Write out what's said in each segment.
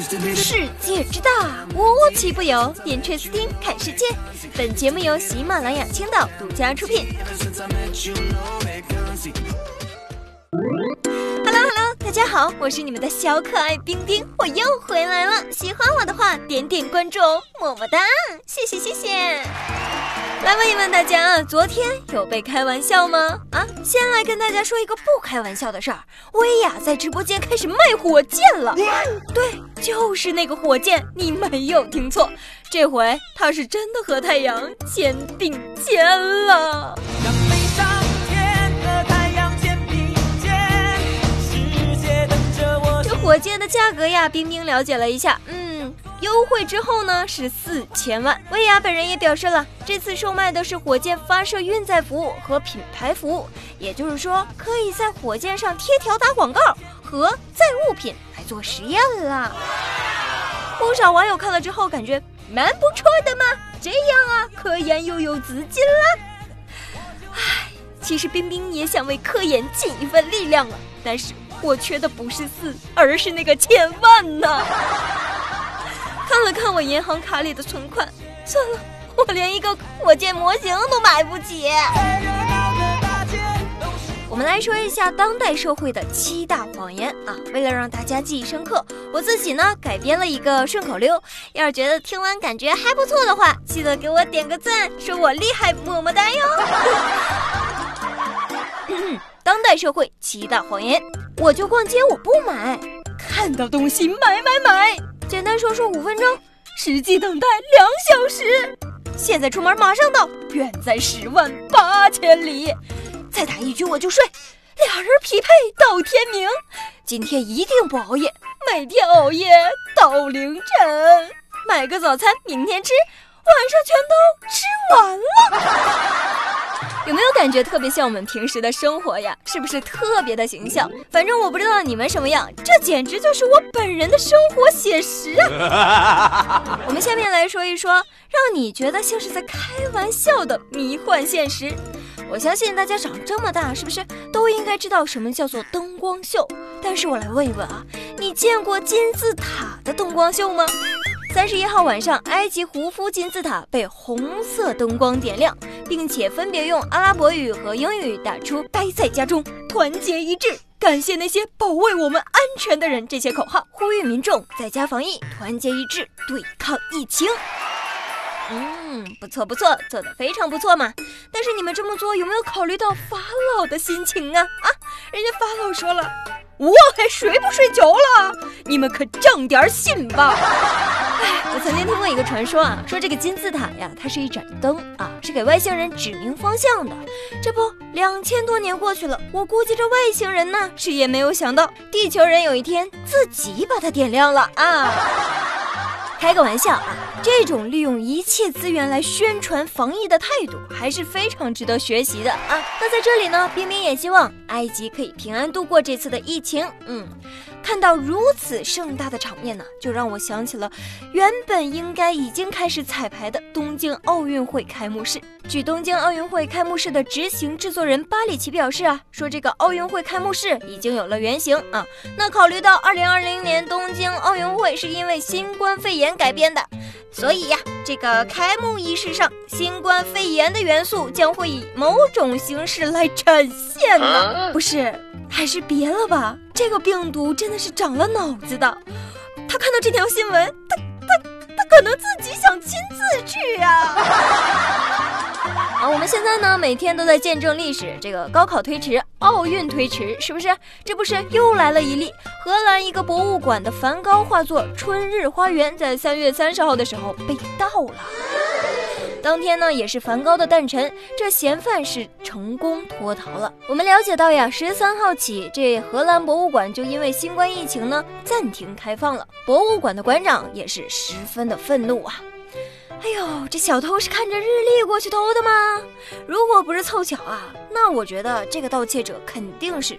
世界之大，无奇不有。点锤子听看世界。本节目由喜马拉雅青岛独家出品。Hello Hello，大家好，我是你们的小可爱冰冰，我又回来了。喜欢我的话，点点关注哦，么么哒，谢谢谢谢。来问一问大家啊，昨天有被开玩笑吗？啊，先来跟大家说一个不开玩笑的事儿，薇娅在直播间开始卖火箭了。对，就是那个火箭，你没有听错，这回她是真的和太阳肩并肩了。这火箭的价格呀，冰冰了解了一下，嗯。优惠之后呢是四千万。薇娅本人也表示了，这次售卖的是火箭发射运载服务和品牌服务，也就是说可以在火箭上贴条打广告和载物品来做实验了。不少网友看了之后感觉蛮不错的嘛，这样啊，科研又有资金了。唉，其实冰冰也想为科研尽一份力量啊，但是我缺的不是四，而是那个千万呢。看了看我银行卡里的存款，算了，我连一个火箭模型都买不起。我们来说一下当代社会的七大谎言啊！为了让大家记忆深刻，我自己呢改编了一个顺口溜。要是觉得听完感觉还不错的话，记得给我点个赞，说我厉害，么么哒哟！当代社会七大谎言，我就逛街我不买，看到东西买买买。说说五分钟，实际等待两小时。现在出门马上到，远在十万八千里。再打一局我就睡，俩人匹配到天明。今天一定不熬夜，每天熬夜到凌晨。买个早餐，明天吃，晚上全都吃完了。感觉特别像我们平时的生活呀？是不是特别的形象？反正我不知道你们什么样，这简直就是我本人的生活写实啊！我们下面来说一说，让你觉得像是在开玩笑的迷幻现实。我相信大家长这么大，是不是都应该知道什么叫做灯光秀？但是我来问一问啊，你见过金字塔的灯光秀吗？三十一号晚上，埃及胡夫金字塔被红色灯光点亮，并且分别用阿拉伯语和英语打出“待在家中，团结一致，感谢那些保卫我们安全的人”这些口号，呼吁民众在家防疫，团结一致对抗疫情。嗯，不错不错，做的非常不错嘛。但是你们这么做有没有考虑到法老的心情啊？啊，人家法老说了，我还睡不睡觉了，你们可长点心吧。我曾经听过一个传说啊，说这个金字塔呀，它是一盏灯啊，是给外星人指明方向的。这不，两千多年过去了，我估计这外星人呢，是也没有想到，地球人有一天自己把它点亮了啊。开个玩笑啊，这种利用一切资源来宣传防疫的态度，还是非常值得学习的啊。那在这里呢，冰冰也希望埃及可以平安度过这次的疫情。嗯。看到如此盛大的场面呢，就让我想起了原本应该已经开始彩排的东京奥运会开幕式。据东京奥运会开幕式的执行制作人巴里奇表示啊，说这个奥运会开幕式已经有了原型啊。那考虑到2020年东京奥运会是因为新冠肺炎改编的，所以呀，这个开幕仪式上新冠肺炎的元素将会以某种形式来展现呢，不是？还是别了吧，这个病毒真的是长了脑子的。他看到这条新闻，他他他可能自己想亲自去啊。啊，我们现在呢，每天都在见证历史，这个高考推迟，奥运推迟，是不是？这不是又来了一例，荷兰一个博物馆的梵高画作《春日花园》在三月三十号的时候被盗了。当天呢，也是梵高的诞辰，这嫌犯是成功脱逃了。我们了解到呀，十三号起，这荷兰博物馆就因为新冠疫情呢暂停开放了。博物馆的馆长也是十分的愤怒啊！哎呦，这小偷是看着日历过去偷的吗？如果不是凑巧啊，那我觉得这个盗窃者肯定是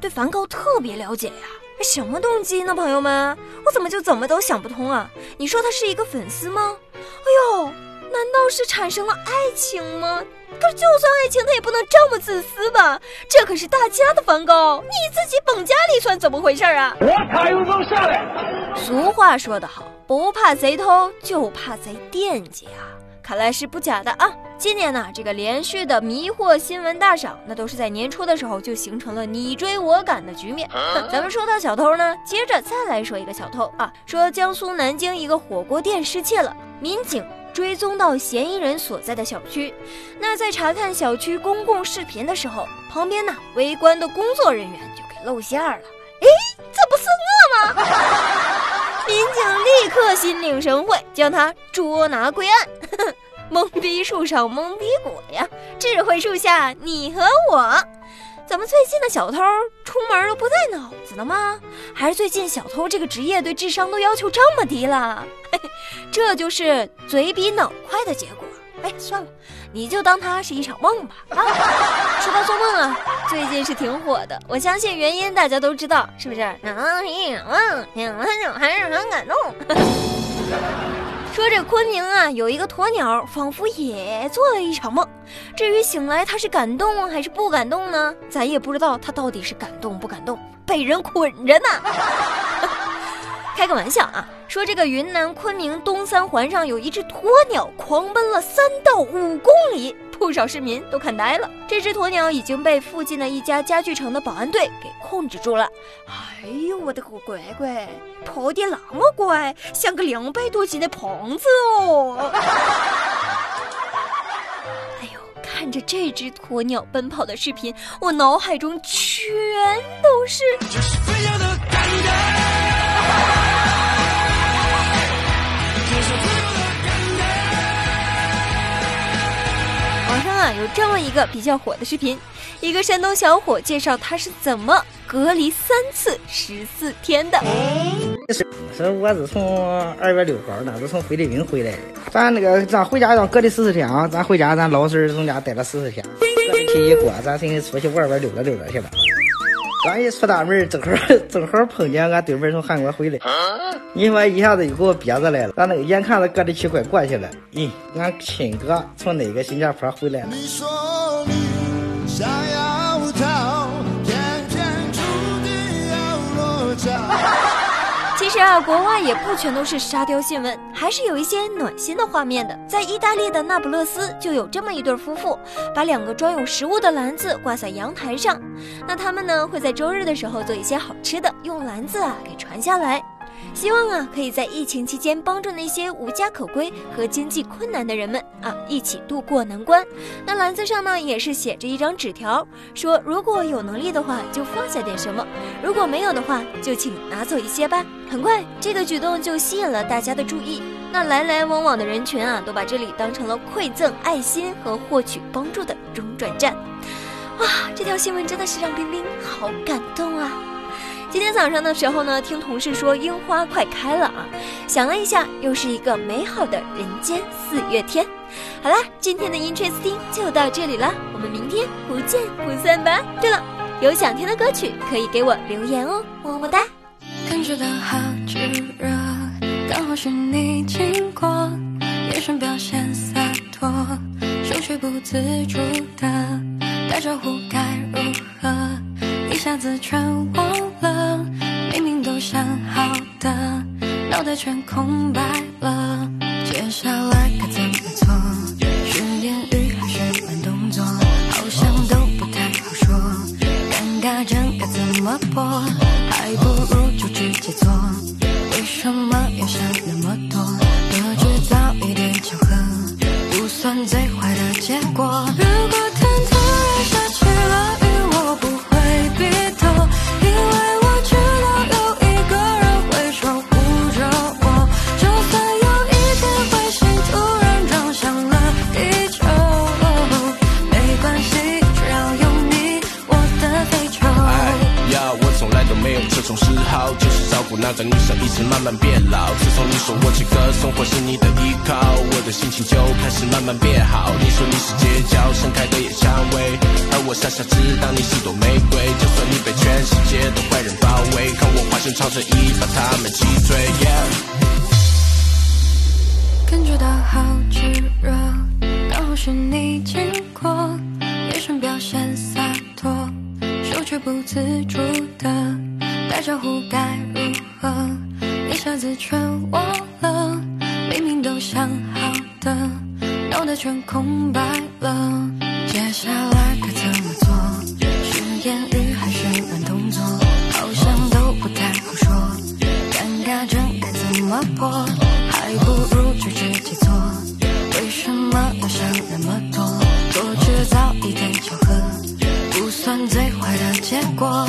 对梵高特别了解呀。什么动机呢，朋友们？我怎么就怎么都想不通啊？你说他是一个粉丝吗？哎呦！难道是产生了爱情吗？可就算爱情，他也不能这么自私吧？这可是大家的梵高，你自己绑架里算怎么回事啊？我才有种下来。俗话说得好，不怕贼偷，就怕贼惦记啊。看来是不假的啊！今年呢，这个连续的迷惑新闻大赏，那都是在年初的时候就形成了你追我赶的局面。咱们说到小偷呢，接着再来说一个小偷啊，说江苏南京一个火锅店失窃了，民警追踪到嫌疑人所在的小区，那在查看小区公共视频的时候，旁边呢围观的工作人员就给露馅了。哎，这不是我吗？民警立刻心领神会，将他捉拿归案。懵逼树上懵逼果呀，智慧树下你和我。怎么最近的小偷出门都不带脑子的吗？还是最近小偷这个职业对智商都要求这么低了？嘿嘿，这就是嘴比脑快的结果。哎，算了，你就当它是一场梦吧。啊，说到做梦啊，最近是挺火的，我相信原因大家都知道，是不是？能一梦，醒了还是很感动。说这昆明啊，有一个鸵鸟，仿佛也做了一场梦。至于醒来它是感动还是不感动呢？咱也不知道它到底是感动不感动，被人捆着呢。开个玩笑啊，说这个云南昆明东三环上有一只鸵鸟狂奔了三到五公里。不少市民都看呆了，这只鸵鸟已经被附近的一家家具城的保安队给控制住了。哎呦，我的个乖乖，跑得那么乖，像个两百多斤的胖子哦！哎呦，看着这只鸵鸟奔跑的视频，我脑海中全都是。网上啊有这么一个比较火的视频，一个山东小伙介绍他是怎么隔离三次十四天的。是，我是从二月六号那是从菲律宾回来的。咱那个咱回家让隔离十四天啊，咱回家咱老婶从家待了十四天。隔离期一过，咱寻思出去玩玩溜达溜达去吧。刚一出大门，正好正好碰见俺对门从韩国回来，你说一下子又给我憋着来了。俺那个眼看着隔离期快过去了，咦，俺亲哥从那个新加坡回来了。在，国外也不全都是沙雕新闻，还是有一些暖心的画面的。在意大利的那不勒斯，就有这么一对夫妇，把两个装有食物的篮子挂在阳台上。那他们呢，会在周日的时候做一些好吃的，用篮子啊给传下来。希望啊，可以在疫情期间帮助那些无家可归和经济困难的人们啊，一起度过难关。那篮子上呢，也是写着一张纸条，说如果有能力的话，就放下点什么；如果没有的话，就请拿走一些吧。很快，这个举动就吸引了大家的注意。那来来往往的人群啊，都把这里当成了馈赠爱心和获取帮助的中转站。哇，这条新闻真的是让冰冰好感动啊！今天早上的时候呢，听同事说樱花快开了啊，想了一下，又是一个美好的人间四月天。好啦，今天的 Interesting 就到这里了，我们明天不见不散吧。对了，有想听的歌曲可以给我留言哦，么么哒。感觉到好炙热，刚好是你经过，眼神表现洒脱，手却不自主的打招呼该如何，一下子全忘了明明都想好的脑袋全空白了。那个女生一直慢慢变老。自从你说我这个生货是你的依靠，我的心情就开始慢慢变好。你说你是街角盛开的野蔷薇，而我傻傻知道你是朵玫瑰。就算你被全世界的坏人包围，看我化身超人一，把他们击退。感觉到好炙热，刚好是你经过，眼神表现洒脱，手却不自主的戴着护盖。全忘了，明明都想好的，脑袋全空白了。接下来该怎么做？是言语还是慢动作？好像都不太好说，尴尬症该怎么破？还不如就直接做。为什么要想那么多？多制造一点巧合，不算最坏的结。果